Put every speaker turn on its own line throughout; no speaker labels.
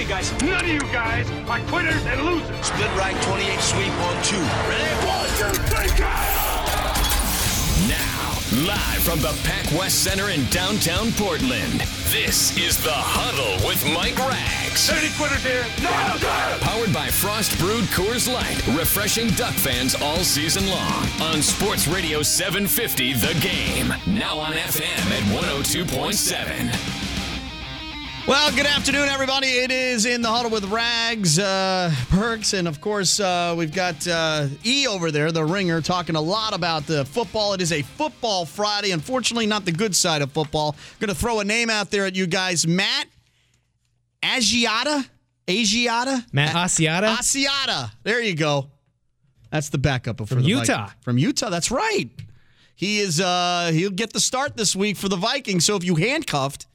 winning, guys. None of you guys are quitters and losers.
Split right 28 sweep on two. Ready?
One, two, three, go!
Now, live from the Pac West Center in downtown Portland, this is The Huddle with Mike Rags.
Any quitters here? No, sir!
Powered by Frost Brewed Coors Light, refreshing Duck fans all season long. On Sports Radio 750, The Game. Now on FM at 102.7.
Well, good afternoon, everybody. It is in the huddle with Rags, uh, Perks, and of course, uh, we've got uh, E over there, the ringer, talking a lot about the football. It is a football Friday. Unfortunately, not the good side of football. Going to throw a name out there at you guys. Matt Asiata? Asiata?
Matt Asiata?
Asiata. There you go. That's the backup for
From
the
Utah.
Vikings. From Utah. That's right. He is. Uh, he'll get the start this week for the Vikings. So if you handcuffed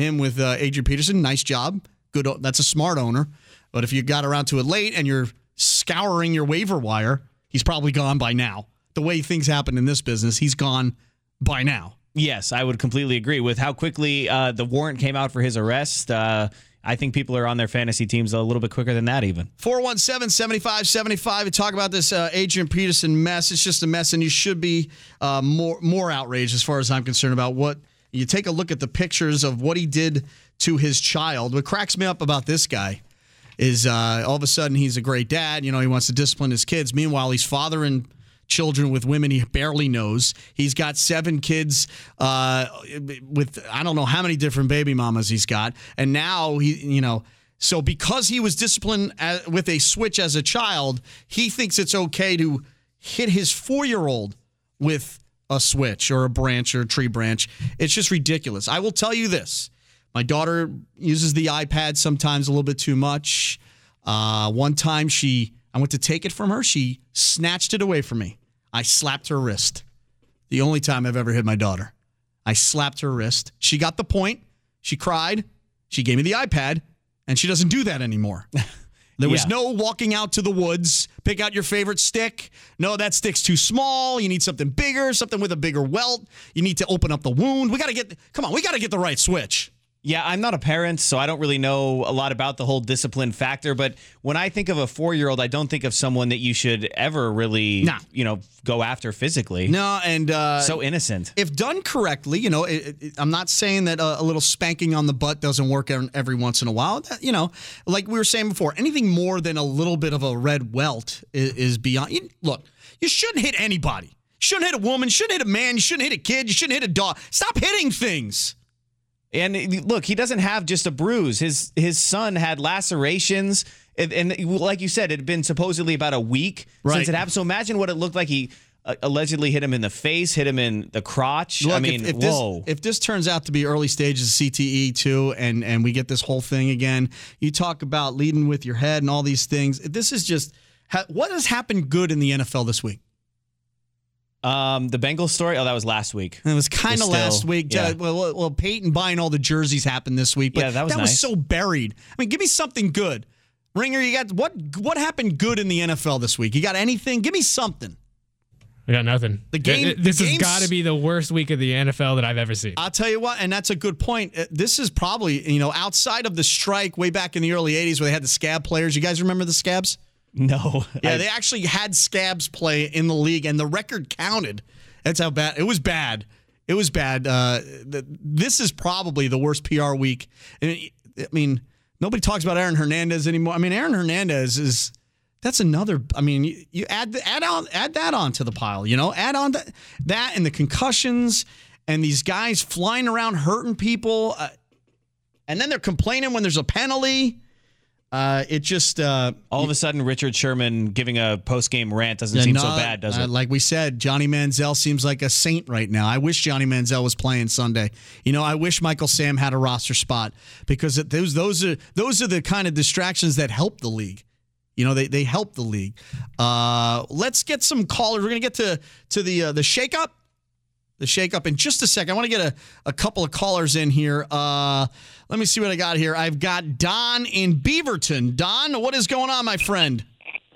him with uh, Adrian Peterson, nice job. Good. That's a smart owner. But if you got around to it late and you're scouring your waiver wire, he's probably gone by now. The way things happen in this business, he's gone by now.
Yes, I would completely agree with how quickly uh, the warrant came out for his arrest. Uh, I think people are on their fantasy teams a little bit quicker than that, even.
417 7575. We talk about this uh, Adrian Peterson mess. It's just a mess, and you should be uh, more more outraged as far as I'm concerned about what you take a look at the pictures of what he did to his child. What cracks me up about this guy is uh, all of a sudden he's a great dad. You know, he wants to discipline his kids. Meanwhile, he's fathering children with women he barely knows. He's got seven kids uh, with I don't know how many different baby mamas he's got, and now he, you know. So because he was disciplined as, with a switch as a child, he thinks it's okay to hit his four-year-old with a switch or a branch or a tree branch. It's just ridiculous. I will tell you this. My daughter uses the iPad sometimes a little bit too much. Uh, one time she I went to take it from her, she snatched it away from me. I slapped her wrist. The only time I've ever hit my daughter. I slapped her wrist. She got the point. She cried. She gave me the iPad, and she doesn't do that anymore. There was
Yeah.
no walking out to the woods, pick out your favorite stick. No, that stick's too small. You need something bigger, something with a bigger welt. You need to open up the wound. We got to get, come on, we got to get the right switch.
Yeah, I'm not a parent, so I don't really know a lot about the whole discipline factor. But when I think of a four year old, I don't think of someone that you should ever really,
Nah.
you know, go after physically.
No, and uh,
So innocent.
if done correctly, you know, it, it, I'm not saying that a, a little spanking on the butt doesn't work every, once in a while. That, you know, like we were saying before, anything more than a little bit of a red welt is, is beyond. You, look, you shouldn't hit anybody. You shouldn't hit a woman. You shouldn't hit a man. You shouldn't hit a kid. You shouldn't hit a dog. Stop hitting things.
And look, he doesn't have just a bruise. His his son had lacerations, and, and like you said, it had been supposedly about a week
Right.
since it happened. So imagine what it looked like. He uh, allegedly hit him in the face, hit him in the crotch.
Look,
I mean,
if, if
whoa.
This, if this turns out to be early stages of CTE too, and and we get this whole thing again, you talk about leading with your head and all these things. This is just what has happened good in the NFL this week.
Um, the Bengals story. Oh, that was last week.
It was kind of last week.
yeah.
Uh, well, well, well, Peyton buying all the jerseys happened this week, but
Yeah, that was that nice.
so buried. I mean, give me something good. Ringer, you got what? What happened good in the NFL this week? You got anything? Give me something.
I got nothing.
The game-
Th- This
the
has got to be the worst week of the NFL that I've ever seen.
I'll tell you what, and that's a good point. Uh, This is probably you know outside of the strike way back in the early '80s where they had the scab players. You guys remember the scabs?
No.
Yeah,
I-
they actually had scabs play in the league, and the record counted. That's how bad it was. Bad. It was bad. Uh, th- this is probably the worst PR week. I mean, nobody talks about Aaron Hernandez anymore. I mean, Aaron Hernandez is. That's another. I mean, you, you add the- add on add that onto the pile. You know, add on that that and the concussions and these guys flying around hurting people, uh, and then they're complaining when there's a penalty. Uh, it just uh,
all of a sudden, Richard Sherman giving a post game rant doesn't
Yeah,
seem so bad, does
uh,
it?
Like we said, Johnny Manziel seems like a saint right now. I wish Johnny Manziel was playing Sunday. You know, I wish Michael Sam had a roster spot because it, those those are those are the kind of distractions that help the league. You know, they they help the league. Uh, let's get some callers. We're gonna get to to the uh, the shakeup. The shakeup in just a second. I want to get a, a couple of callers in here. Uh, let me see what I got here. I've got Don in Beaverton. Don, what is going on, my friend?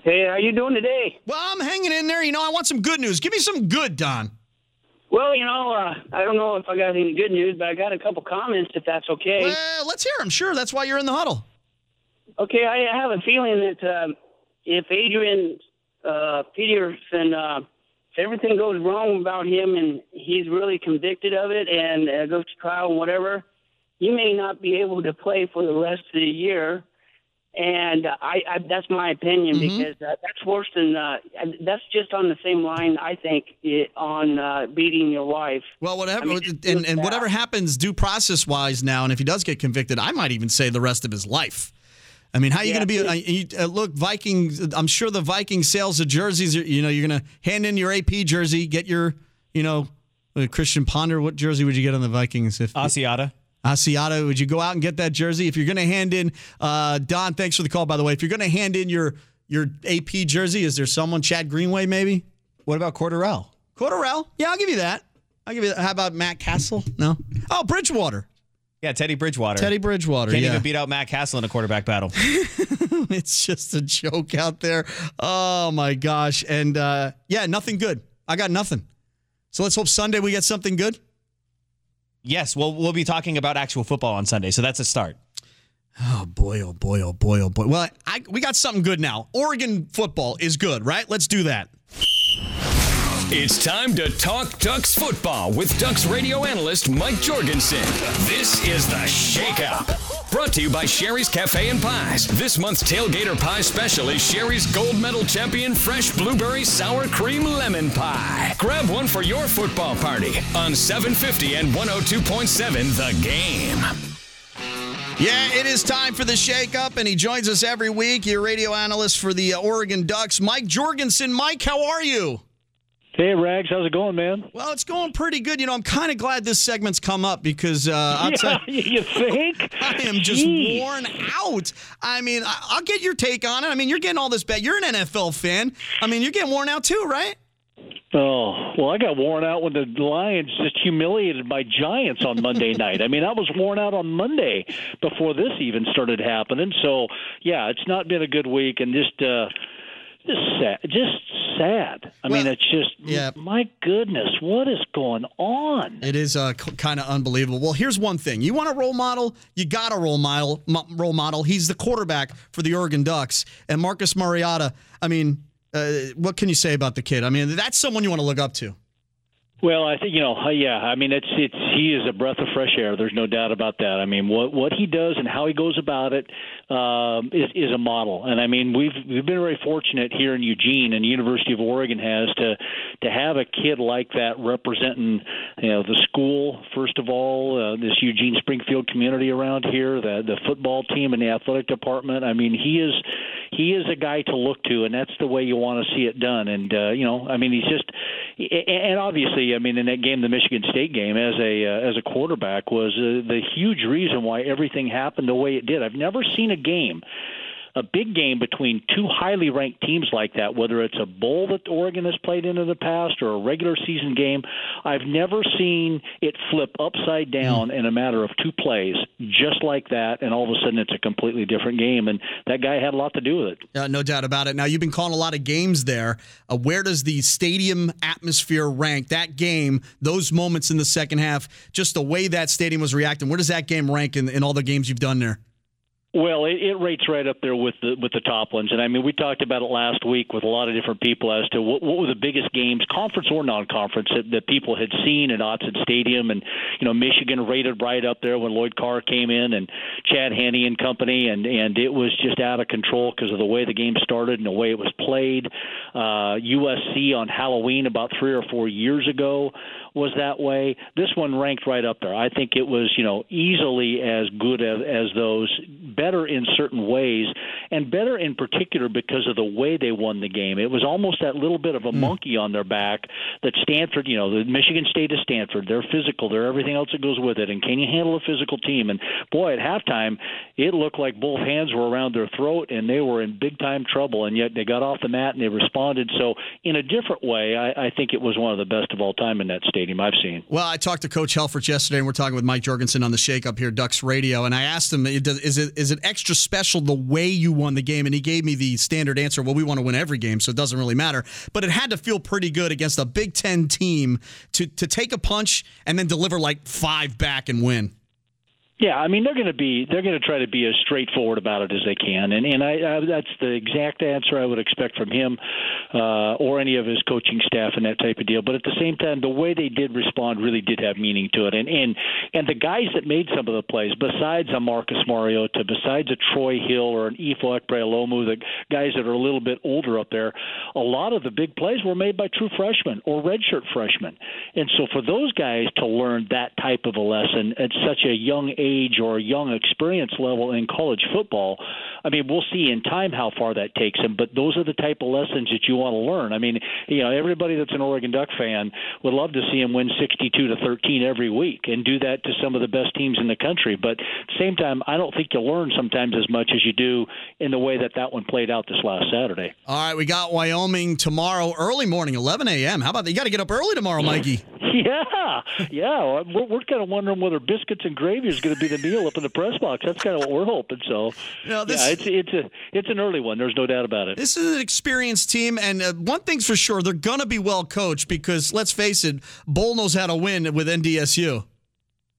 Hey, how you doing today?
Well, I'm hanging in there. You know, I want some good news. Give me some good, Don.
Well, you know, uh, I don't know if I got any good news, but I got a couple comments, if that's okay.
Well, let's hear them. Sure, that's why you're in the huddle.
Okay, I have a feeling that um, if Adrian uh, Peterson, uh, if everything goes wrong about him and he's really convicted of it and uh, goes to trial and whatever, he may not be able to play for the rest of the year. And I, I that's my opinion because uh, that's worse than uh, that's just on the same line I think it, on uh, beating your wife.
Well, whatever,
I mean, just
and, and whatever happens due process wise now, and if he does get convicted, I might even say the rest of his life. I mean, how are you
Yeah,
going to be? Uh, you, uh, look, Vikings. I'm sure the Viking sales of jerseys. Are, you know, you're going to hand in your AP jersey, get your, you know, uh, Christian Ponder. What jersey would you get on the Vikings if
Asiata.
Asiata? Would you go out and get that jersey if you're going to hand in? Uh, Don, thanks for the call. By the way, if you're going to hand in your your AP jersey, is there someone Chad Greenway maybe?
What about Cordarrelle?
Cordarrelle? Yeah, I'll give you that. I'll give you that. How about Matt Cassel? No. Oh, Bridgewater.
Yeah, Teddy Bridgewater.
Teddy Bridgewater.
Can't
yeah.
even beat out Matt Cassel in a quarterback battle.
it's just a joke out there. Oh my gosh. And uh, yeah, nothing good. I got nothing. So let's hope Sunday we get something good.
Yes, well, we'll be talking about actual football on Sunday, so that's a start.
Oh boy, oh boy, oh boy, oh boy. Well, I, we got something good now. Oregon football is good, right? Let's do that.
It's time to talk Ducks football with Ducks radio analyst Mike Jorgensen. This is the Shake Up. Brought to you by Shari's Cafe and Pies. This month's tailgater pie special is Shari's gold medal champion fresh blueberry sour cream lemon pie. Grab one for your football party on 750 and 102.7 The Game.
Yeah, it is time for the Shake Up, and he joins us every week. Your radio analyst for the uh, Oregon Ducks, Mike Jorgensen. Mike, how are you?
Hey, Rags, how's it going, man?
Well, it's going pretty good. You know, I'm kind of glad this segment's come up because uh,
Yeah, you think?
I am just worn out. I mean, I- I'll get your take on it. I mean, you're getting all this bet. You're an NFL fan. I mean, you're getting worn out too, right?
Oh, well, I got worn out when the Lions just humiliated my Giants on Monday night. I mean, I was worn out on Monday before this even started happening. So, yeah, it's not been a good week, and just, uh, just sad. Just sad. I mean, it's just,
yeah.
my goodness, what is going on?
It is uh, kind of unbelievable. Well, here's one thing: you want a role model, you got a role model. mo- Role model. He's the quarterback for the Oregon Ducks, and Marcus Mariota. I mean, uh, what can you say about the kid? I mean, that's someone you want to look up to.
Well, I think you know, uh, yeah. I mean, it's it's he is a breath of fresh air. There's no doubt about that. I mean, what what he does and how he goes about it um, is is a model. And I mean, we've we've been very fortunate here in Eugene, and the University of Oregon has to to have a kid like that representing you know the school first of all, uh, this Eugene Springfield community around here, the the football team and the athletic department. I mean, he is he is a guy to look to, and that's the way you want to see it done. And uh, you know, I mean, he's just, and obviously, I mean, in that game, the Michigan State game, as a uh, as a quarterback, was uh, the huge reason why everything happened the way it did. I've never seen game. A big game between two highly ranked teams like that, whether it's a bowl that Oregon has played in in the past or a regular season game, I've never seen it flip upside down in a matter of two plays, just like that, and all of a sudden it's a completely different game. And that guy had a lot to do with it.
Uh, no doubt about it. Now you've been calling a lot of games there. Uh, where does the stadium atmosphere rank? That game, those moments in the second half, just the way that stadium was reacting. Where does that game rank in, in all the games you've done there?
Well, it, it rates right up there with the with the top ones, and I mean we talked about it last week with a lot of different people as to what, what were the biggest games, conference or non-conference, that, that people had seen at Autzen Stadium, and you know Michigan rated right up there when Lloyd Carr came in and Chad Henne and company, and and it was just out of control because of the way the game started and the way it was played. Uh, USC on Halloween about three or four years ago was that way. This one ranked right up there. I think it was, you know, easily as good as, as those, better in certain ways, and better in particular because of the way they won the game. It was almost that little bit of a hmm. monkey on their back that Stanford, you know, the Michigan State is Stanford. They're physical. They're everything else that goes with it. And can you handle a physical team? And boy, at halftime, it looked like both hands were around their throat and they were in big time trouble. And yet they got off the mat and they responded. So in a different way, I, I think it was one of the best of all time in that stadium I've seen.
Well, I talked to Coach Helfrich yesterday, and we're talking with Mike Jorgensen on the Shake Up here, Ducks Radio, and I asked him, "Is it is it extra special the way you won the game?" And he gave me the standard answer: "Well, we want to win every game, so it doesn't really matter." But it had to feel pretty good against a Big Ten team to to take a punch and then deliver like five back and win.
Yeah, I mean they're going to be they're going to try to be as straightforward about it as they can, and and I, I that's the exact answer I would expect from him uh, or any of his coaching staff and that type of deal. But at the same time, the way they did respond really did have meaning to it, and and and the guys that made some of the plays, besides a Marcus Mariota, besides a Troy Hill or an Ifo Ekpre-Olomu, the guys that are a little bit older up there, a lot of the big plays were made by true freshmen or redshirt freshmen, and so for those guys to learn that type of a lesson at such a young age age or young experience level in college football, I mean, we'll see in time how far that takes him. But those are the type of lessons that you want to learn. I mean, you know, everybody that's an Oregon Duck fan would love to see him win 62 to 13 every week and do that to some of the best teams in the country. But at the same time, I don't think you learn sometimes as much as you do in the way that that one played out this last Saturday.
All right, we got Wyoming tomorrow, early morning, 11 a.m. How about that? You got to get up early tomorrow, Mikey.
Yeah, yeah. We're, we're kind of wondering whether biscuits and gravy is going to be the meal up in the press box. That's kind of what we're hoping. So,
No, this-
yeah, it's it's a it's an early one. There's no doubt about it.
This is an experienced team, and uh, one thing's for sure, they're going to be well coached because, let's face it, Bohl knows how to win with NDSU.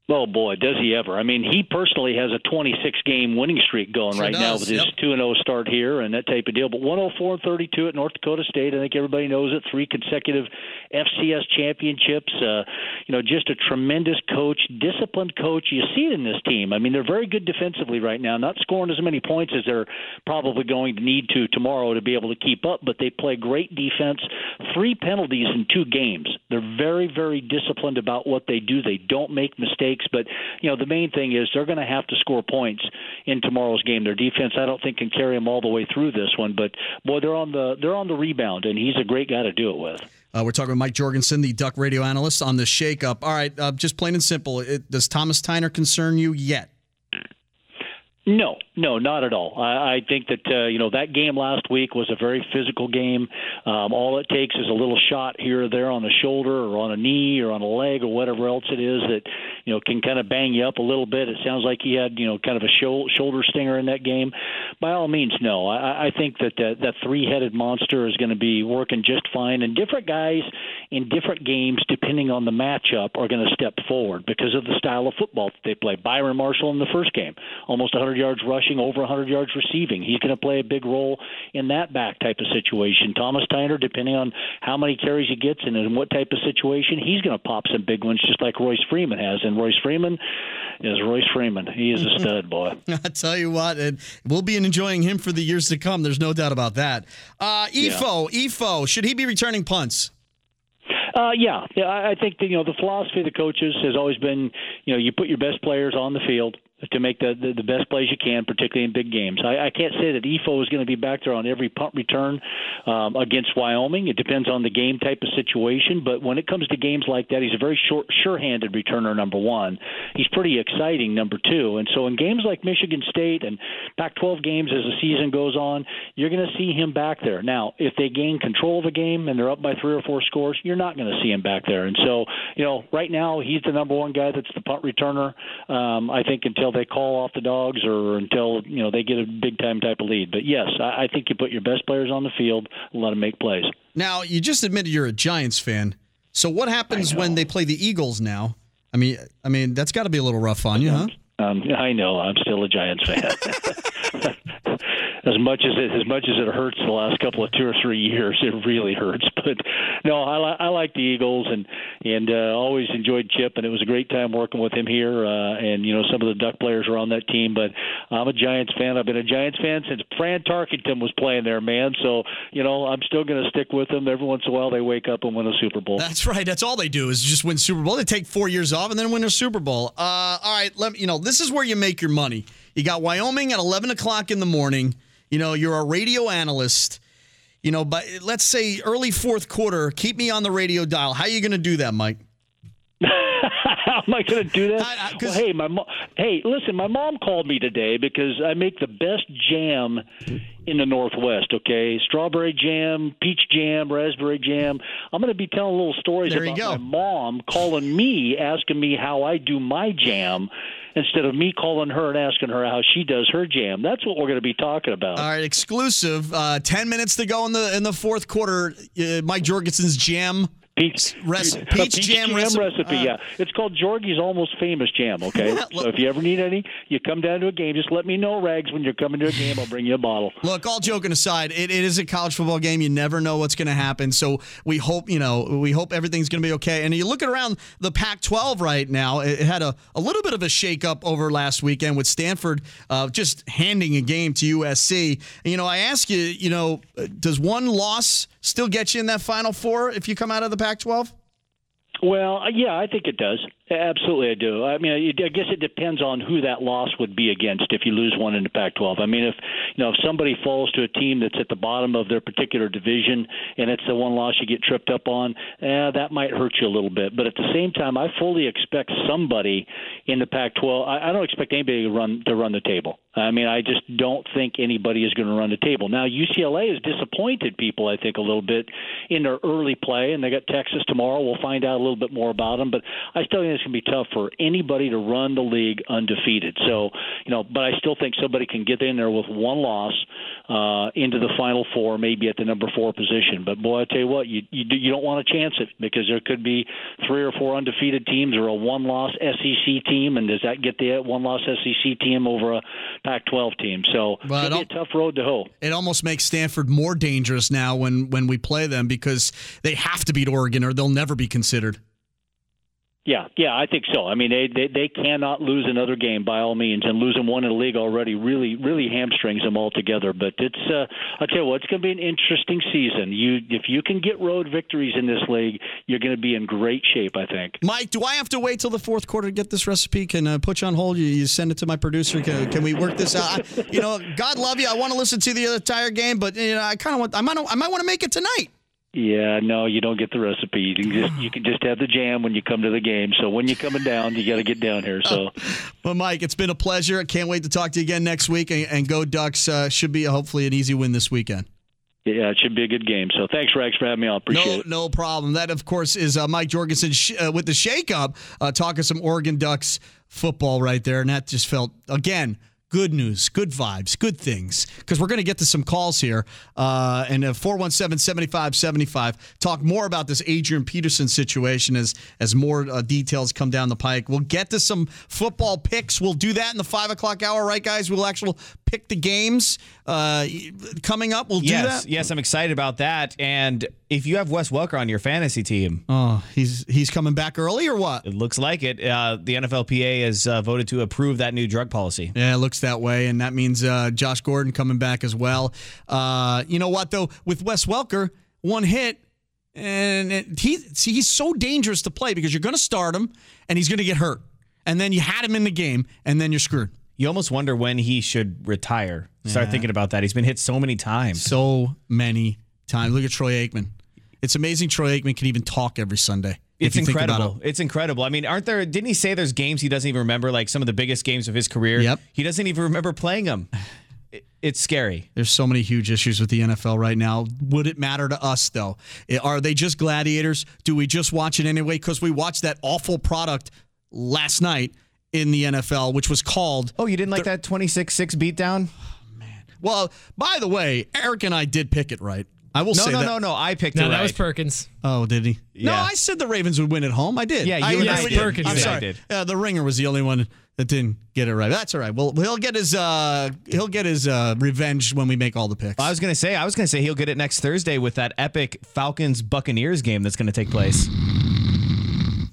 Oh boy, does he ever! I mean, he personally has a 26 game winning streak going
Sure
right now with his
yep.
2 0 start here and that type of deal. But 104 and 32 at North Dakota State. I think everybody knows it. Three consecutive FCS championships. Uh, you know, just a tremendous coach, disciplined coach. You see it in this team. I mean, they're very good defensively right now. Not scoring as many points as they're probably going to need to tomorrow to be able to keep up, but they play great defense. Three penalties in two games. They're very, very disciplined about what they do. They don't make mistakes, but you know, the main thing is they're going to have to score points in tomorrow's game. Their defense, I don't think, can carry them all the way through this one, but boy, they're on the they're on the rebound, and he's a great guy to do it with.
Uh, we're talking with Mike Jorgensen, the Duck radio analyst, on the shakeup. All right, uh, just plain and simple. It, does Thomas Tyner concern you yet?
No, no, not at all. I, I think that uh, you know that game last week was a very physical game. Um, all it takes is a little shot here or there on the shoulder or on a knee or on a leg or whatever else it is that you know can kind of bang you up a little bit. It sounds like he had you know kind of a shou- shoulder stinger in that game. By all means, no. I, I think that that, that three-headed monster is going to be working just fine, and different guys in different games, depending on the matchup, are going to step forward because of the style of football that they play. Byron Marshall in the first game, almost 100 yards rushing, over 100 yards receiving. He's going to play a big role in that back type of situation. Thomas Tyner, depending on how many carries he gets and in what type of situation, he's going to pop some big ones, just like Royce Freeman has. And Royce Freeman is Royce Freeman. He is a stud, boy.
I tell you what, and we'll be enjoying him for the years to come. There's no doubt about that. Uh, Ifo, Ifo, should he be returning punts?
Uh, yeah, yeah. I I think that, you know the philosophy of the coaches has always been, you know, you put your best players on the field to make the, the, the best plays you can, particularly in big games. I, I can't say that Ifo is going to be back there on every punt return um, against Wyoming. It depends on the game type of situation, but when it comes to games like that, he's a very short, sure-handed returner. Number one, he's pretty exciting. Number two, and so in games like Michigan State and Pac-12 games as the season goes on, you're going to see him back there. Now, if they gain control of the game and they're up by three or four scores, you're not going to see him back there. And so, you know, right now he's the number one guy that's the punt returner. Um, I think until they call off the dogs or until you know they get a big time type of lead. But yes, I, I think you put your best players on the field let them make plays.
Now, you just admitted you're a Giants fan. So what happens when they play the Eagles now? I mean, I mean that's got to be a little rough on you, huh?
Um, I know I'm still a Giants fan. as much as it as much as it hurts the last couple of two or three years, it really hurts. But no, I, li- I like the Eagles and and uh, always enjoyed Chip, and it was a great time working with him here. Uh, and you know some of the Duck players are on that team, but I'm a Giants fan. I've been a Giants fan since Fran Tarkenton was playing there, man. So you know I'm still going to stick with them. Every once in a while, they wake up and win a Super Bowl.
That's right. That's all they do is just win Super Bowl. They take four years off and then win a Super Bowl. Uh, all right, let me, you know this is where you make your money. You got Wyoming at 11 o'clock in the morning. You know you're a radio analyst. You know, but let's say early fourth quarter, keep me on the radio dial. How are you going to do that, Mike?
How am I going to do that?
I- I-
well, hey, my mo- hey, listen, my mom called me today because I make the best jam in the Northwest. Okay, strawberry jam, peach jam, raspberry jam. I'm going to be telling little stories
There
about my mom calling me, asking me how I do my jam. Instead of me calling her and asking her how she does her jam, that's what we're going to be talking about.
All right, exclusive. Uh, Ten minutes to go in the in the fourth quarter. Uh, Mike Jorgensen's jam
Peach, a
peach jam recipe.
recipe.
Uh,
yeah, it's called Georgie's Almost Famous Jam. Okay, so if you ever need any, you come down to a game. Just let me know, Rags, when you're coming to a game. I'll bring you a bottle.
Look, all joking aside, it, it is a college football game. You never know what's going to happen. So we hope, you know, we hope everything's going to be okay. And you look at around the Pac 12 right now, it had a, a little bit of a shakeup over last weekend with Stanford uh, just handing a game to USC. And, you know, I ask you, you know, does one loss still get you in that Final Four if you come out of the Pac 12?
Well, uh, yeah, I think it does. Absolutely, I do. I mean, I guess it depends on who that loss would be against if you lose one in the Pac-12. I mean, if you know if somebody falls to a team that's at the bottom of their particular division and it's the one loss you get tripped up on, eh, that might hurt you a little bit. But at the same time, I fully expect somebody in the Pac-12. I, I don't expect anybody to run to run the table. I mean, I just don't think anybody is going to run the table. Now, UCLA has disappointed people, I think, a little bit in their early play, and they got Texas tomorrow. We'll find out a little bit more about them, but I still think it's going to be tough for anybody to run the league undefeated. So, you know, but I still think somebody can get in there with one loss uh, into the Final Four, maybe at the number four position. But boy, I tell you what, you you, do, you don't want to chance it because there could be three or four undefeated teams or a one-loss SEC team, and does that get the one-loss SEC team over a Pac-12 team? So
Well,
it'll be a tough road to hoe.
it almost makes Stanford more dangerous now when when we play them because they have to beat Oregon or they'll never be considered.
Yeah, yeah, I think so. I mean, they, they they cannot lose another game by all means, and losing one in the league already really really hamstrings them altogether. But it's uh, I tell you what, it's going to be an interesting season. You if you can get road victories in this league, you're going to be in great shape. I think.
Mike, do I have to wait till the fourth quarter to get this recipe? Can uh, put you on hold? You, you send it to my producer. Can, can we work this out? I, you know, God love you. I want to listen to the entire game, but you know, I kind of want. I might. I might want to make it tonight.
Yeah, no, you don't get the recipe. You can just you can just have the jam when you come to the game. So when you're coming down, you got to get down here. So.
But Mike, it's been a pleasure. I can't wait to talk to you again next week. And, and go Ducks! Uh, should be hopefully an easy win this weekend.
Yeah, it should be a good game. So thanks, Rex, for having me on. Appreciate
no,
it.
no problem. That, of course, is uh, Mike Jorgensen sh- uh, with the shakeup, uh, talking some Oregon Ducks football right there. And that just felt, again, good news, good vibes, good things. Because we're going to get to some calls here. Uh, and 417 7575. Talk more about this Adrian Peterson situation as, as more uh, details come down the pike. We'll get to some football picks. We'll do that in the 5 o'clock hour, right, guys? We'll actually pick the games uh, coming up. We'll do that.
yes, I'm excited about that. And if you have Wes Welker on your fantasy team,
Oh, he's he's coming back early or what?
it looks like it. Uh, the NFLPA has uh, voted to approve that new drug policy.
Yeah, it looks that way, and that means uh, Josh Gordon coming back as well. Uh, you know what though? With Wes Welker, one hit, and it, he see he's so dangerous to play because you're going to start him, and he's going to get hurt, and then you had him in the game, and then you're screwed.
You almost wonder when he should retire. Start thinking about that. He's been hit so many times.
So many times. Look at Troy Aikman. It's amazing Troy Aikman can even talk every Sunday.
It's
you think about
incredible.
it.
It's incredible. I mean, aren't there? Didn't he say there's games he doesn't even remember, like some of the biggest games of his career?
Yep.
He doesn't even remember playing them. It's scary.
There's so many huge issues with the NFL right now. Would it matter to us though? Eh, are they just gladiators? Do we just watch it anyway because we watched that awful product last night in the NFL, which was called?
Oh, you didn't like that 26-6 beatdown? Oh, man.
Well, by the way, Eric and I did pick it right. I will
No,
say
no,
that.
no, no. no. I picked
No,
it
that
right.
was Perkins.
Oh, did he? No, I said the Ravens would win at home. I did.
Yeah, you
I,
and
I
I
did. Perkins
I'm
did.
sorry.
did.
Yeah, the Ringer was the only one that didn't get it right. That's all right. Well, he'll get his uh, he'll get his uh, revenge when we make all the picks.
I was gonna say, I was gonna say he'll get it next Thursday with that epic Falcons Buccaneers game that's gonna take place.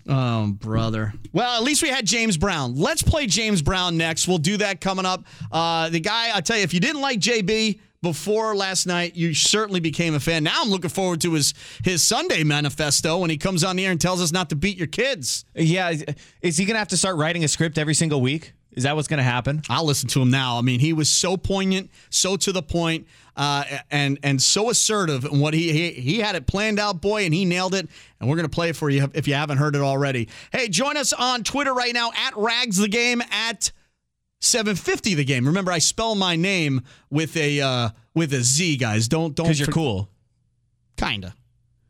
Oh, brother. Well, at least we had James Brown. Let's play James Brown next. We'll do that coming up. Uh, the guy, I tell you, if you didn't like JB before last night, you certainly became a fan. Now I'm looking forward to his his Sunday manifesto when he comes on the air and tells us not to beat your kids.
Yeah, is- is he gonna have to start writing a script every single week? Is that what's gonna happen?
I'll listen to him now. I mean, he was so poignant, so to the point, uh, and and so assertive. And what he, he he had it planned out, boy, and he nailed it. And we're gonna play it for you if you haven't heard it already. Hey, join us on Twitter right now at Rags the Game at 750 the game. Remember, I spell my name with a uh, with a Z, guys. Don't don't
Because you're
for-
cool.
Kinda.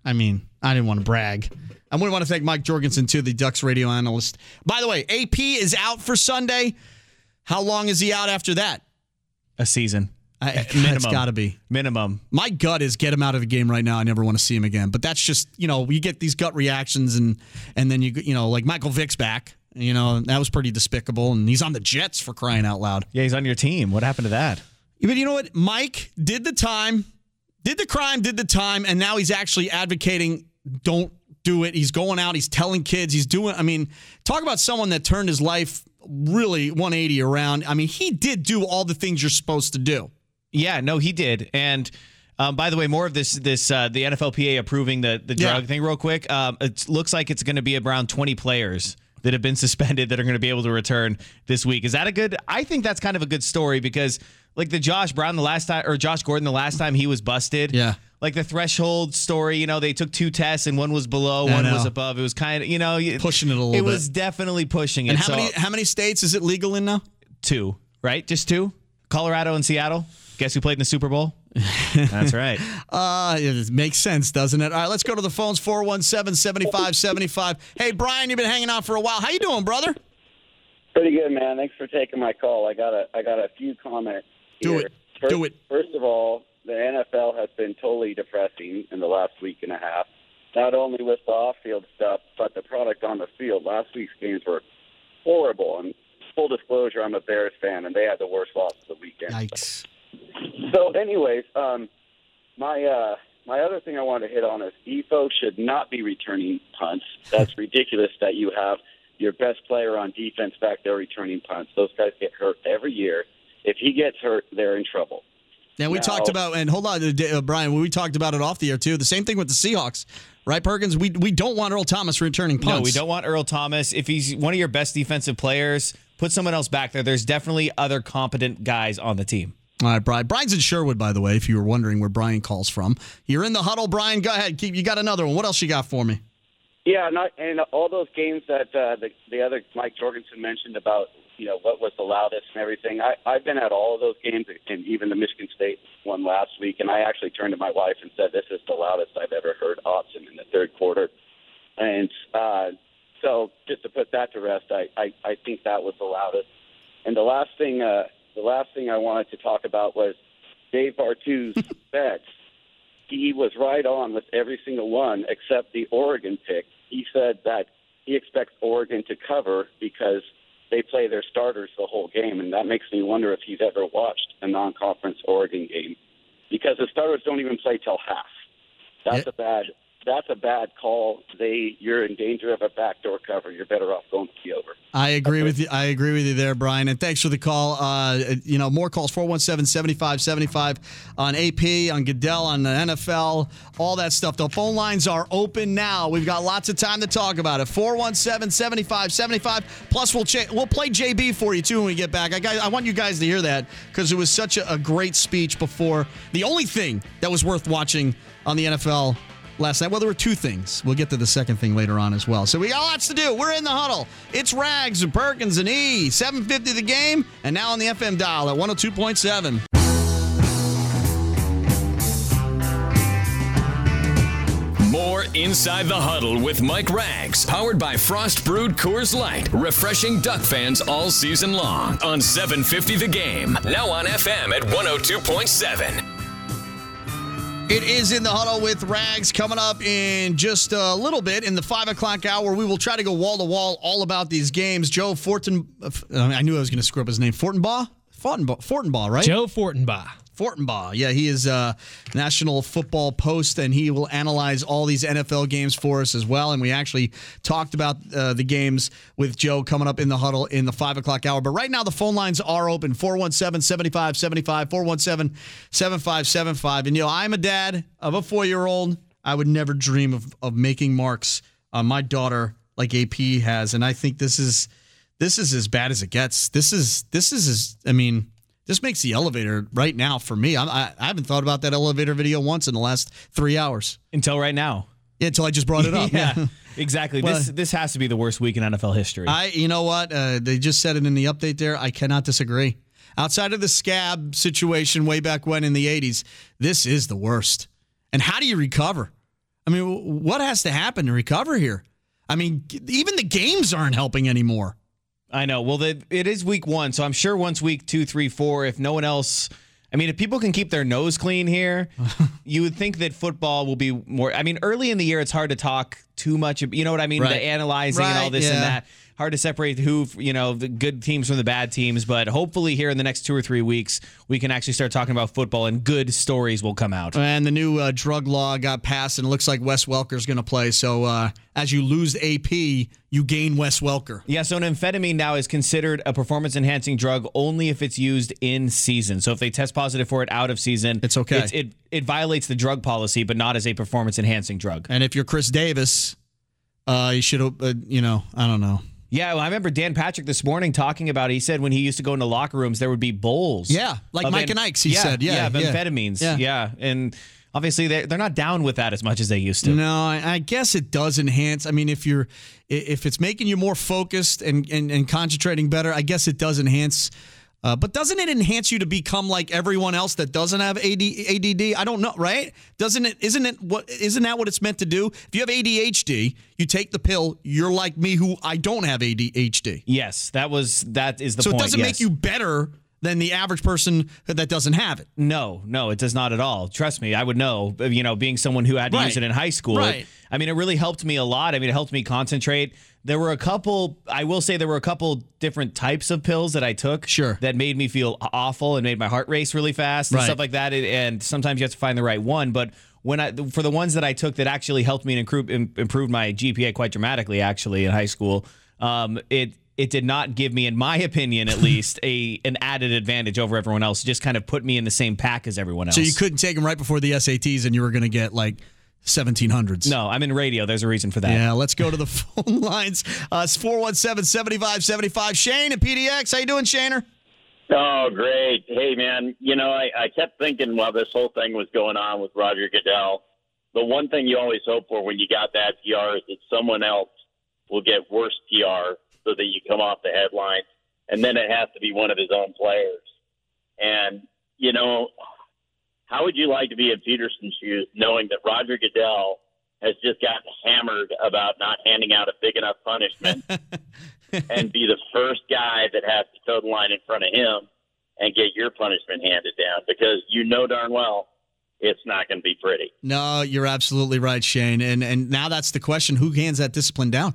I mean, I didn't want to brag. I would want to thank Mike Jorgensen too, the Ducks radio analyst. By the way, AP is out for Sunday. How long is he out after that?
A season.
I, It's
minimum.
got to be.
Minimum.
My gut is get him out of the game right now. I never want to see him again. But that's just you know you get these gut reactions and and then you you know like Michael Vick's back. You know that was pretty despicable, and he's on the Jets for crying out loud.
Yeah, he's on your team. What happened to that?
But you know what? Mike did the time, did the crime, did the time, and now he's actually advocating don't do it. He's going out, he's telling kids, he's doing, I mean, talk about someone that turned his life really 180 around. I mean, he did do all the things you're supposed to do.
Yeah, no, he did. And um, by the way, more of this this uh, the NFLPA approving the the
Yeah.
drug thing real quick. Um, it looks like it's going to be around 20 players that have been suspended that are going to be able to return this week. Is that a good? I think that's kind of a good story because like the Josh Brown the last time or Josh Gordon the last time he was busted.
Yeah.
Like the threshold story, you know, they took two tests and one was below,
I
one was above. It was kind of, you know,
Pushing it a little
It
bit.
was definitely pushing it.
And how
So-
many how many states is it legal in now?
two, right? Just two? Colorado and Seattle. Guess who played in the Super Bowl? That's right.
Uh, it makes sense, doesn't it? All right, let's go to the phones 417-7575. Hey, Brian, you've been hanging out for a while. How you doing, brother?
Pretty good, man. Thanks for taking my call. I got a I got a few comments.
Do
here.
it.
First,
Do it.
First of all, the NFL has been totally depressing in the last week and a half. Not only with the off-field stuff, but the product on the field. Last week's games were horrible. And full disclosure, I'm a Bears fan, and they had the worst loss of the weekend.
Yikes.
So, anyways, um, my uh, my other thing I wanted to hit on is Ifo should not be returning punts. That's ridiculous that you have your best player on defense back there returning punts. Those guys get hurt every year. If he gets hurt, they're in trouble.
Yeah, we
Now-
talked about and hold on, uh, Brian. We talked about it off the air too. The same thing with the Seahawks, right, Perkins? We we don't want Earl Thomas returning punts.
No, we don't want Earl Thomas. If he's one of your best defensive players, put someone else back there. There's definitely other competent guys on the team.
All right, Brian. Brian's in Sherwood, by the way. If you were wondering where Brian calls from, you're in the huddle, Brian. Go ahead. Keep, you got another one. What else you got for me?
Yeah, not, and all those games that uh, the the other Mike Jorgensen mentioned about you know what was the loudest and everything. I I've been at all of those games, and even the Michigan State one last week. And I actually turned to my wife and said, "This is the loudest I've ever heard Autzen in the third quarter." And uh, so, just to put that to rest, I, I I think that was the loudest. And the last thing, uh, the last thing I wanted to talk about was Dave Bartu's bets he was right on with every single one except the Oregon pick. He said that he expects Oregon to cover because they play their starters the whole game, and that makes me wonder if he's ever watched a non-conference Oregon game because the starters don't even play till half. That's
Yeah.
a bad. That's a bad call. They you're in danger of a backdoor cover. You're better off going to the over.
I agree with you. I agree with you there, Brian. And thanks for the call. Uh, you know, more calls 417-7575 on AP, on Goodell, on the NFL, all that stuff. The phone lines are open now. We've got lots of time to talk about it. 417-7575. Plus, we'll cha- we'll play JB for you too when we get back. I got, I want you guys to hear that because it was such a, a great speech before. The only thing that was worth watching on the NFL last night. Well, there were two things. We'll get to the second thing later on as well. So we got lots to do. We're in the huddle. It's Rags and Perkins and E. 750 the game, and now on the FM dial at 102.7.
More Inside the Huddle with Mike Rags, powered by Frost Brewed Coors Light, refreshing Duck fans all season long on 750 The Game. Now on FM at 102.7.
It is in the huddle with Rags coming up in just a little bit in the five o'clock hour. We will try to go wall to wall all about these games. Joe Fortin, uh, I knew I was going to screw up his name. Fortenbaugh? Fortenbaugh, Fortenbaugh right?
Joe Fortenbaugh.
Fortenbaugh. Yeah, he is a National Football Post, and he will analyze all these NFL games for us as well. And we actually talked about uh, the games with Joe coming up in the huddle in the 5 o'clock hour. But right now, the phone lines are open 417 7575, 417 7575. And, you know, I'm a dad of a four year old. I would never dream of, of making marks on my daughter like AP has. And I think this is. This is as bad as it gets. This is this is as I mean, this makes the elevator right now for me. I'm, I I haven't thought about that elevator video once in the last three hours.
Until right now.
Yeah, until I just brought it up.
yeah, exactly.
Well-
this this has to be the worst week in NFL history.
I, you know what? Uh, they just said it in the update there. I cannot disagree. Outside of the scab situation way back when in the 80s, this is the worst. And how do you recover? I mean, what has to happen to recover here? I mean, even the games aren't helping anymore.
I know. Well, the, it is week one, so I'm sure once week two, three, four, if no one else I mean, if people can keep their nose clean here, you would think that football will be more. I mean, early in the year, it's hard to talk too much. You know what I mean?
Right.
The analyzing and all this
yeah.
and that. Hard to separate who, you know, the good teams from the bad teams. But hopefully, here in the next two or three weeks, we can actually start talking about football and good stories will come out.
And the new uh, drug law got passed, and it looks like Wes Welker's going to play. So uh, as you lose AP, you gain Wes Welker.
Yeah, so an amphetamine now is considered a performance enhancing drug only if it's used in season. So if they test positive for it out of season,
It's okay.
it, it violates the drug policy, but not as a performance enhancing drug.
And if you're Chris Davis, uh, you should, uh, you know, I don't know.
Yeah, well, I remember Dan Patrick this morning talking about. It. He said when he used to go into locker rooms, there would be bowls.
Yeah, like Mike and Ike's, he
yeah,
said. Yeah,
yeah,
yeah.
amphetamines.
Yeah.
Yeah. and obviously they're they're not down with that as much as they used to.
No, I I guess it does enhance. I mean, if you're if it's making you more focused and and, and concentrating better, I guess it does enhance. Uh, but doesn't it enhance you to become like everyone else that doesn't have AD, ADD? I don't know, right? Doesn't it? Isn't it what? Isn't that what it's meant to do? If you have ADHD, you take the pill. You're like me, who I don't have ADHD.
Yes, that was that is the
so
point.
it doesn't
yes.
make you better than the average person that doesn't have it.
No, no, it does not at all. Trust me, I would know. You know, being someone who had to
Right.
use it in high school.
Right.
I mean, it really helped me a lot. I mean, it helped me concentrate. There were a couple. I will say there were a couple different types of pills that I took.
Sure.
That made me feel awful and made my heart race really fast and
Right.
stuff like that. And- sometimes you have to find the right one. But when I for the ones that I took that actually helped me and improve improved my GPA quite dramatically, actually in high school, um, it it did not give me, in my opinion, at least, a an added advantage over everyone else. It just kind of put me in the same pack as everyone else.
So you couldn't take them right before the SATs, and you were going to get like 1700s.
No, I'm in radio. There's a reason for that.
Yeah, let's go to the phone lines. Uh, it's 417-7575. Shane at PDX. How you doing, Shaner?
Oh, great. Hey, man, you know, I, I kept thinking while this whole thing was going on with Roger Goodell, the one thing you always hope for when you got that PR is that someone else will get worse PR so that you come off the headlines. And then it has to be one of his own players. And, you know, how would you like to be in Peterson's shoes knowing that Roger Goodell has just gotten hammered about not handing out a big enough punishment and be the first guy that has to toe the line in front of him and get your punishment handed down because you know darn well it's not going to be pretty.
No, you're absolutely right, Shane. And and now that's the question: Who hands that discipline down?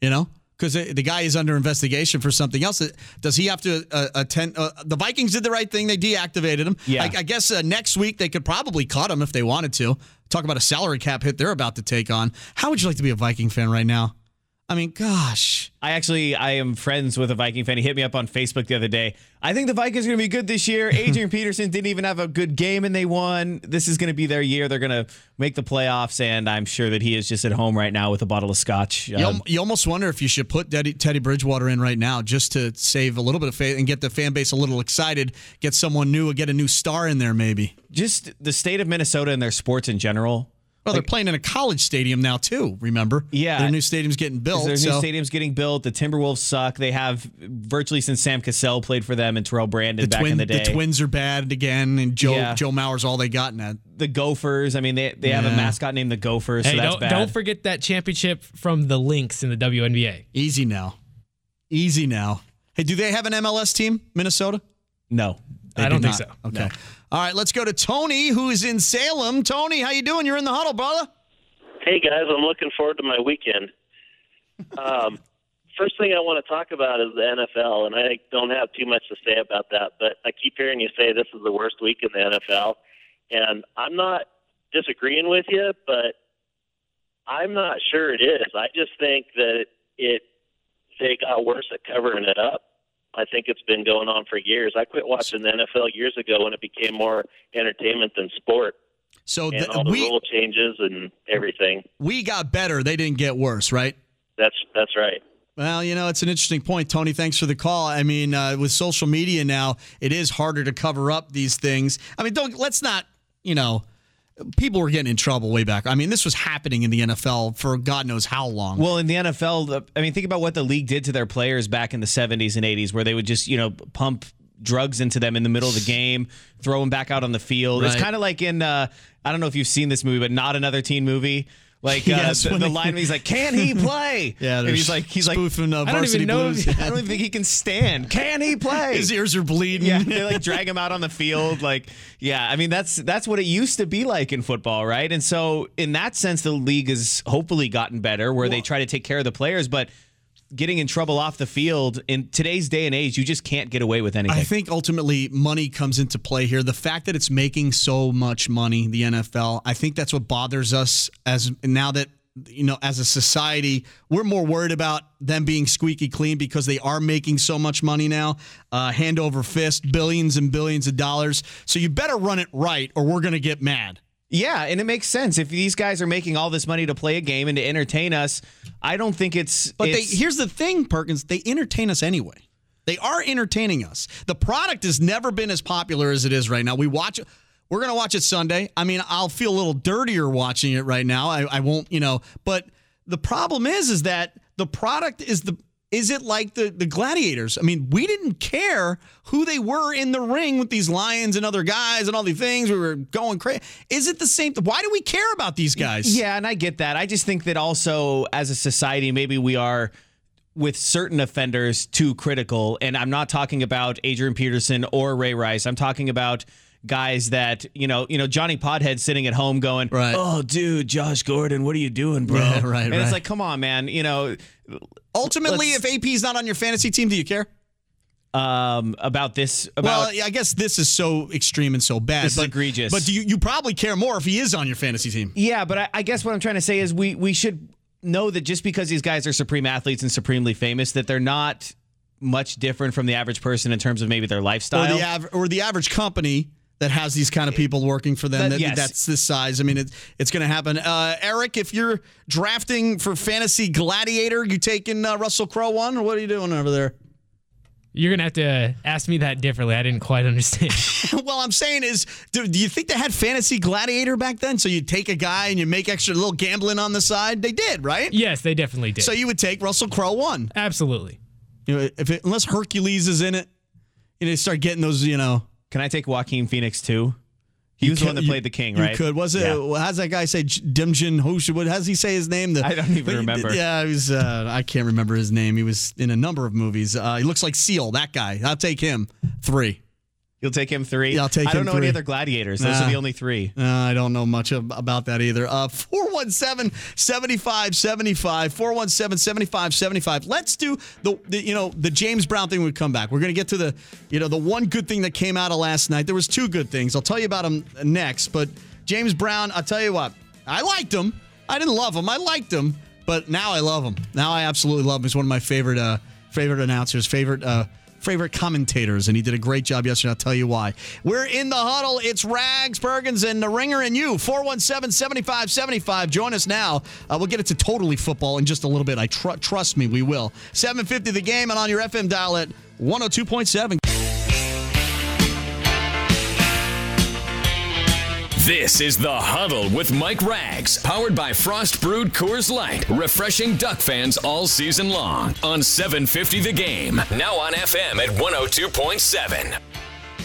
You know, because the guy is under investigation for something else. Does he have to uh, attend? Uh, the Vikings did the right thing; they deactivated him.
Yeah.
I, I guess uh, next week they could probably cut him if they wanted to. Talk about a salary cap hit they're about to take on. How would you like to be a Viking fan right now? I mean, gosh.
I actually I am friends with a Viking fan. He hit me up on Facebook the other day. I think the Vikings are going to be good this year. Adrian Peterson didn't even have a good game and they won. This is going to be their year. They're going to make the playoffs, and I'm sure that he is just at home right now with a bottle of scotch.
You,
Um,
you almost wonder if you should put Teddy, Teddy Bridgewater in right now just to save a little bit of faith and get the fan base a little excited, get someone new, get a new star in there maybe.
just the state of Minnesota and their sports in general.
Well, they're playing in a college stadium now too. Remember?
Yeah.
their new stadium's getting built.
Their new stadium's getting built. The Timberwolves suck. They have virtually since Sam Cassell played for them and Terrell Brandon
the,
back
twin,
in the day.
The Twins are bad again, and Joe
Yeah.
Joe Mauer's all they got in that.
the Gophers. I mean, they they have a mascot named the Gophers,
Hey,
so that's
don't,
bad.
don't forget that championship from the Lynx in the WNBA.
Easy now, easy now. Hey, do they have an MLS team, Minnesota?
no.
I
They
don't
do
think
not.
so.
Okay. All right, let's go to Tony, who is in Salem. Tony, how you doing? You're in the huddle, brother.
Hey guys, I'm looking forward to my weekend. Um, first thing I want to talk about is the NFL, and I don't have too much to say about that. But I keep hearing you say this is the worst week in the NFL, and I'm not disagreeing with you, but I'm not sure it is. I just think that it they got worse at covering it up. I think it's been going on for years. I quit watching the NFL years ago when it became more entertainment than sport,
So
and all the
we
rule changes and everything.
we got better. They didn't get worse, right?
That's that's right.
Well, you know, it's an interesting point, Tony. Thanks for the call. I mean, uh, with social media now, it is harder to cover up these things. I mean, don't let's not, you know, people were getting in trouble way back. I mean, this was happening in the NFL for God knows how long.
Well, in the NFL, the- I mean, think about what the league did to their players back in the 70s and 80s, where they would just, you know, pump drugs into them in the middle of the game, throw them back out on the field. It's kind of like in, uh, I don't know if you've seen this movie, but not another teen movie. Like
Yes,
uh, the,
when
the
they-
lineman, he's like, "Can he play?"
Yeah,
and he's like, he's like, I don't even know. If, I don't even think he can stand. Can he play?
His ears are bleeding.
Yeah, they like drag him out on the field. Like, yeah, I mean that's that's what it used to be like in football, right? And so in that sense, the league has hopefully gotten better, where they try to take care of the players, but getting in trouble off the field in today's day and age, you just can't get away with anything.
I think ultimately money comes into play here. The fact that it's making so much money, the NFL, I think that's what bothers us as now that you know, as a society, we're more worried about them being squeaky clean because they are making so much money now, uh, hand over fist, billions and billions of dollars. So you better run it right, or we're going to get mad.
Yeah, and it makes sense if these guys are making all this money to play a game and to entertain us. I don't think it's.
But
it's,
they here's the thing, Perkins. They entertain us anyway. They are entertaining us. The product has never been as popular as it is right now. We watch it. We're gonna watch it Sunday. I mean, I'll feel a little dirtier watching it right now. I, I won't, you know. But the problem is, is that the product is the. Is it like the the gladiators? I mean, we didn't care who they were in the ring with these lions and other guys and all these things. We were going crazy. Is it the same? Why do we care about these guys?
Yeah, and I get that. I just think that also as a society, maybe we are with certain offenders too critical. And I'm not talking about Adrian Peterson or Ray Rice. I'm talking about guys that you know, you know, Johnny Podhead sitting at home going,
Right.
"Oh, dude, Josh Gordon, what are you doing, bro?"
Yeah, right,
And
right.
it's like, come on, man. You know,
Ultimately,
Let's-
if AP's not on your fantasy team, do you care?
um, about this, about
well, I guess this is so extreme and so bad.
This is
but,
egregious.
But do you, you probably care more if he is on your fantasy team.
Yeah, but I, I guess what I'm trying to say is we we should know that just because these guys are supreme athletes and supremely famous, that they're not much different from the average person in terms of maybe their
Or
lifestyle.
the, av- or the average company that has these kind of people working for them
That-
that,
yes.
that's this size. I mean, it, it's going to happen. Uh, Eric, if you're drafting for fantasy gladiator, you taking uh, Russell Crowe one, or what are you doing over there?
You're gonna have to ask me that differently. I didn't quite understand.
well, I'm saying is, do, do you think they had fantasy gladiator back then? So you take a guy and you make extra little gambling on the side. They did, right?
yes, they definitely did.
So you would take Russell Crowe one.
Absolutely.
You know, if it, unless Hercules is in it, you know, you start getting those, you know.
Can I take Joaquin Phoenix too? He
You
was the one that
you-
played the king,
you
right?
could. Was it?
Yeah.
How's that guy say? Dimjin Hosh? What? How's he say his name? The,
I don't even
but-
remember.
Yeah, he was. Uh, I can't remember his name. He was in a number of movies. Uh, he looks like Seal. That guy. I'll take him. Three.
You'll take him three.
Yeah, I'll take
I don't know
three.
any other gladiators. Those are the only three.
Uh, I don't know much ab- about that either. Uh, 417 7575. 417 7575. Let's do the, the, you know, the James Brown thing we come back. We're going to get to the, you know, the one good thing that came out of last night. There was two good things. I'll tell you about them next. But James Brown, I'll tell you what, I liked him. I didn't love him. I liked him, but now I love him. Now I absolutely love him. He's one of my favorite, uh, favorite announcers, favorite, uh, favorite commentators, and he did a great job yesterday. I'll tell you why. We're in the huddle. It's Rags, Bergens, and the Ringer and you. 417 7575. Join us now. Uh, we'll get it to totally football in just a little bit. I tr- Trust me, we will. 750 the game and on your FM dial at 102.7.
This is The Huddle with Mike Rags, powered by Frost Brewed Coors Light, refreshing Duck fans all season long. On 750 The Game, now on FM at 102.7.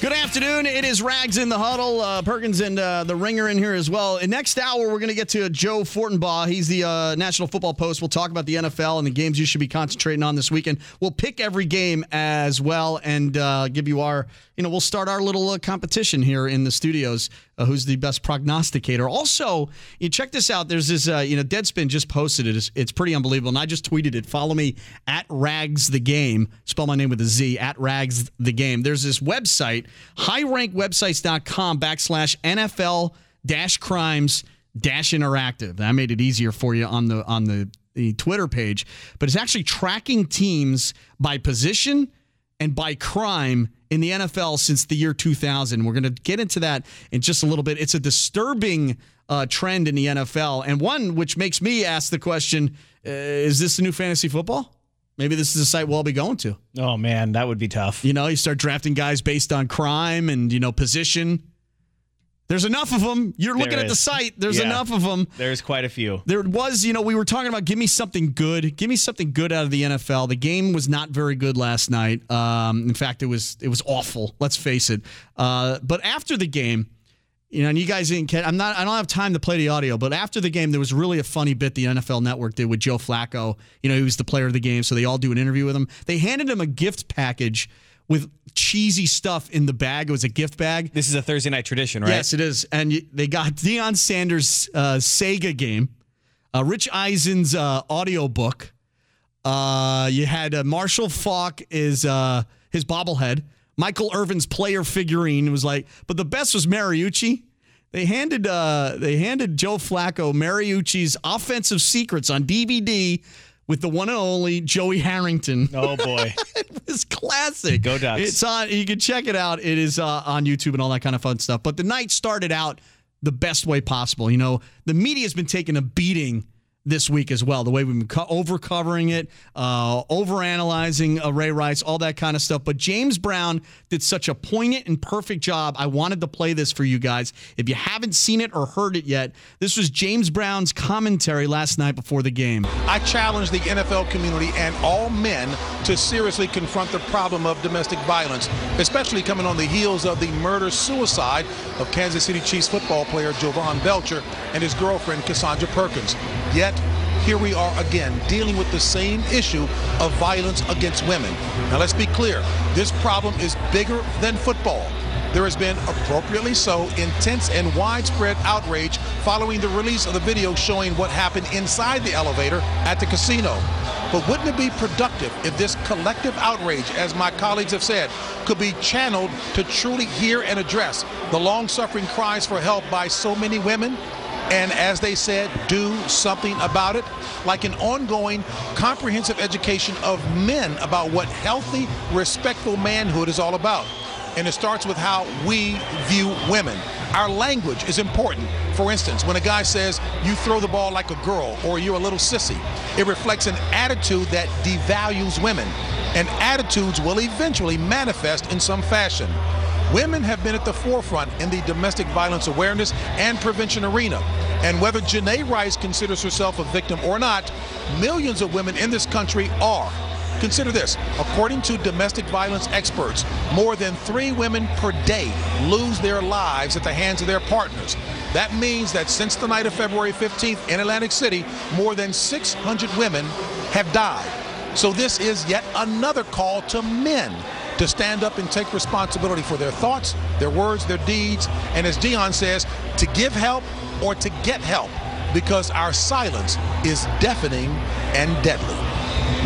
Good afternoon. It is Rags in the huddle. Uh, Perkins and uh, the Ringer in here as well. In next hour, we're going to get to Joe Fortenbaugh. He's the uh, National Football Post. We'll talk about the NFL and the games you should be concentrating on this weekend. We'll pick every game as well and uh, give you our, you know, we'll start our little uh, competition here in the studios. Uh, who's the best prognosticator? Also, you check this out. There's this, uh, you know, Deadspin just posted it. It's, it's pretty unbelievable, and I just tweeted it. Follow me at Rags the Game. Spell my name with a Z at Rags the Game. There's this website, highrankwebsites.com backslash NFL dash crimes dash interactive. I made it easier for you on the on the, the Twitter page, but it's actually tracking teams by position and by crime in the NFL since the year 2000. We're going to get into that in just a little bit. It's a disturbing uh, trend in the NFL, and one which makes me ask the question: uh, Is this the new fantasy football? Maybe this is a site we'll all be going to.
Oh man, that would be tough.
You know, you start drafting guys based on crime and you know position. There's enough of them. You're
There
looking at the site. There's
Yeah.
enough of them.
There's quite a few.
There was, you know, we were talking about give me something good. Give me something good out of the NFL. The game was not very good last night. Um, in fact, it was it was awful. Let's face it. Uh, but after the game, You know, and you guys didn't get. I'm not. I don't have time to play the audio, but after the game, there was really a funny bit the NFL Network did with Joe Flacco. You know, he was the player of the game, so they all do an interview with him. They handed him a gift package with cheesy stuff in the bag. It was a gift bag.
This is a Thursday night tradition, right?
Yes, it is. And they got Deion Sanders' uh, Sega game, uh, Rich Eisen's uh, audio book. Uh, you had uh, Marshall Faulk is uh, his bobblehead. Michael Irvin's player figurine It was like, but the best was Mariucci. They handed uh, they handed Joe Flacco Mariucci's offensive secrets on DVD with the one and only Joey Harrington.
Oh boy,
it was classic.
Go Ducks!
It's on. You can check it out. It is uh, on YouTube and all that kind of fun stuff. But the night started out the best way possible. You know, the media has been taking a beating this week as well. The way we've been co- over covering it, uh, over analyzing uh, Ray Rice, all that kind of stuff. But James Brown did such a poignant and perfect job. I wanted to play this for you guys. If you haven't seen it or heard it yet, this was James Brown's commentary last night before the game.
I challenge the NFL community and all men to seriously confront the problem of domestic violence, especially coming on the heels of the murder suicide of Kansas City Chiefs football player Jovan Belcher and his girlfriend Kasandra Perkins. Yet, here we are again dealing with the same issue of violence against women. Now, let's be clear this problem is bigger than football. There has been, appropriately so, intense and widespread outrage following the release of the video showing what happened inside the elevator at the casino. But wouldn't it be productive if this collective outrage, as my colleagues have said, could be channeled to truly hear and address the long suffering cries for help by so many women? And as they said, do something about it, like an ongoing comprehensive education of men about what healthy, respectful manhood is all about. And it starts with how we view women. Our language is important. For instance, when a guy says, you throw the ball like a girl or you're a little sissy, it reflects an attitude that devalues women. And attitudes will eventually manifest in some fashion. Women have been at the forefront in the domestic violence awareness and prevention arena. And whether Janae Rice considers herself a victim or not, millions of women in this country are. Consider this according to domestic violence experts, more than three women per day lose their lives at the hands of their partners. That means that since the night of February 15th in Atlantic City, more than 600 women have died. So, this is yet another call to men to stand up and take responsibility for their thoughts, their words, their deeds, and as Deion says, to give help or to get help because our silence is deafening and deadly.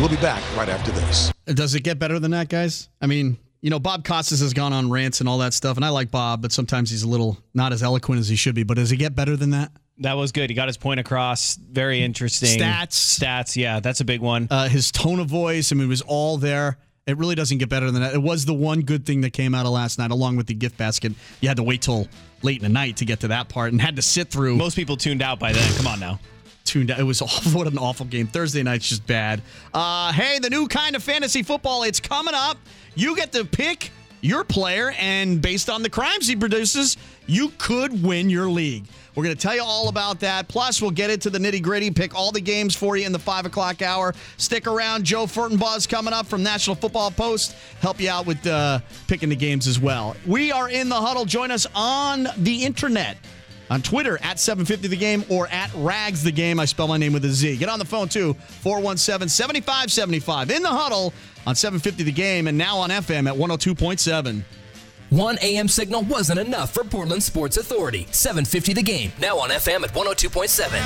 We'll be back right after this.
Does it get better than that, guys? I mean, you know, Bob Costas has gone on rants and all that stuff, and I like Bob, but sometimes he's a little not as eloquent as he should be. But does it get better than that?
That was good. He got his point across. Very interesting.
Stats.
Stats, yeah, that's a big one.
Uh, his tone of voice, I mean, it was all there. It really doesn't get better than that. It was the one good thing that came out of last night, along with the gift basket. You had to wait till late in the night to get to that part and had to sit through.
Most people tuned out by then. Come on now.
Tuned out. It was awful. What an awful game. Thursday night's just bad. Uh, hey, the new kind of fantasy football, it's coming up. You get to pick your player, and based on the crimes he produces, you could win your league. We're going to tell you all about that. Plus, we'll get into the nitty gritty, pick all the games for you in the 5 o'clock hour. Stick around. Joe Fortenbaugh's coming up from National Football Post. Help you out with uh, picking the games as well. We are in the huddle. Join us on the internet. On Twitter at 750 the game or at rags the game. I spell my name with a Z. Get on the phone too, 417 7575. In the huddle on 750 the game and now on FM at 102.7.
One oh AM signal wasn't enough for Portland Sports Authority. 750 the game, now on FM at 102.7.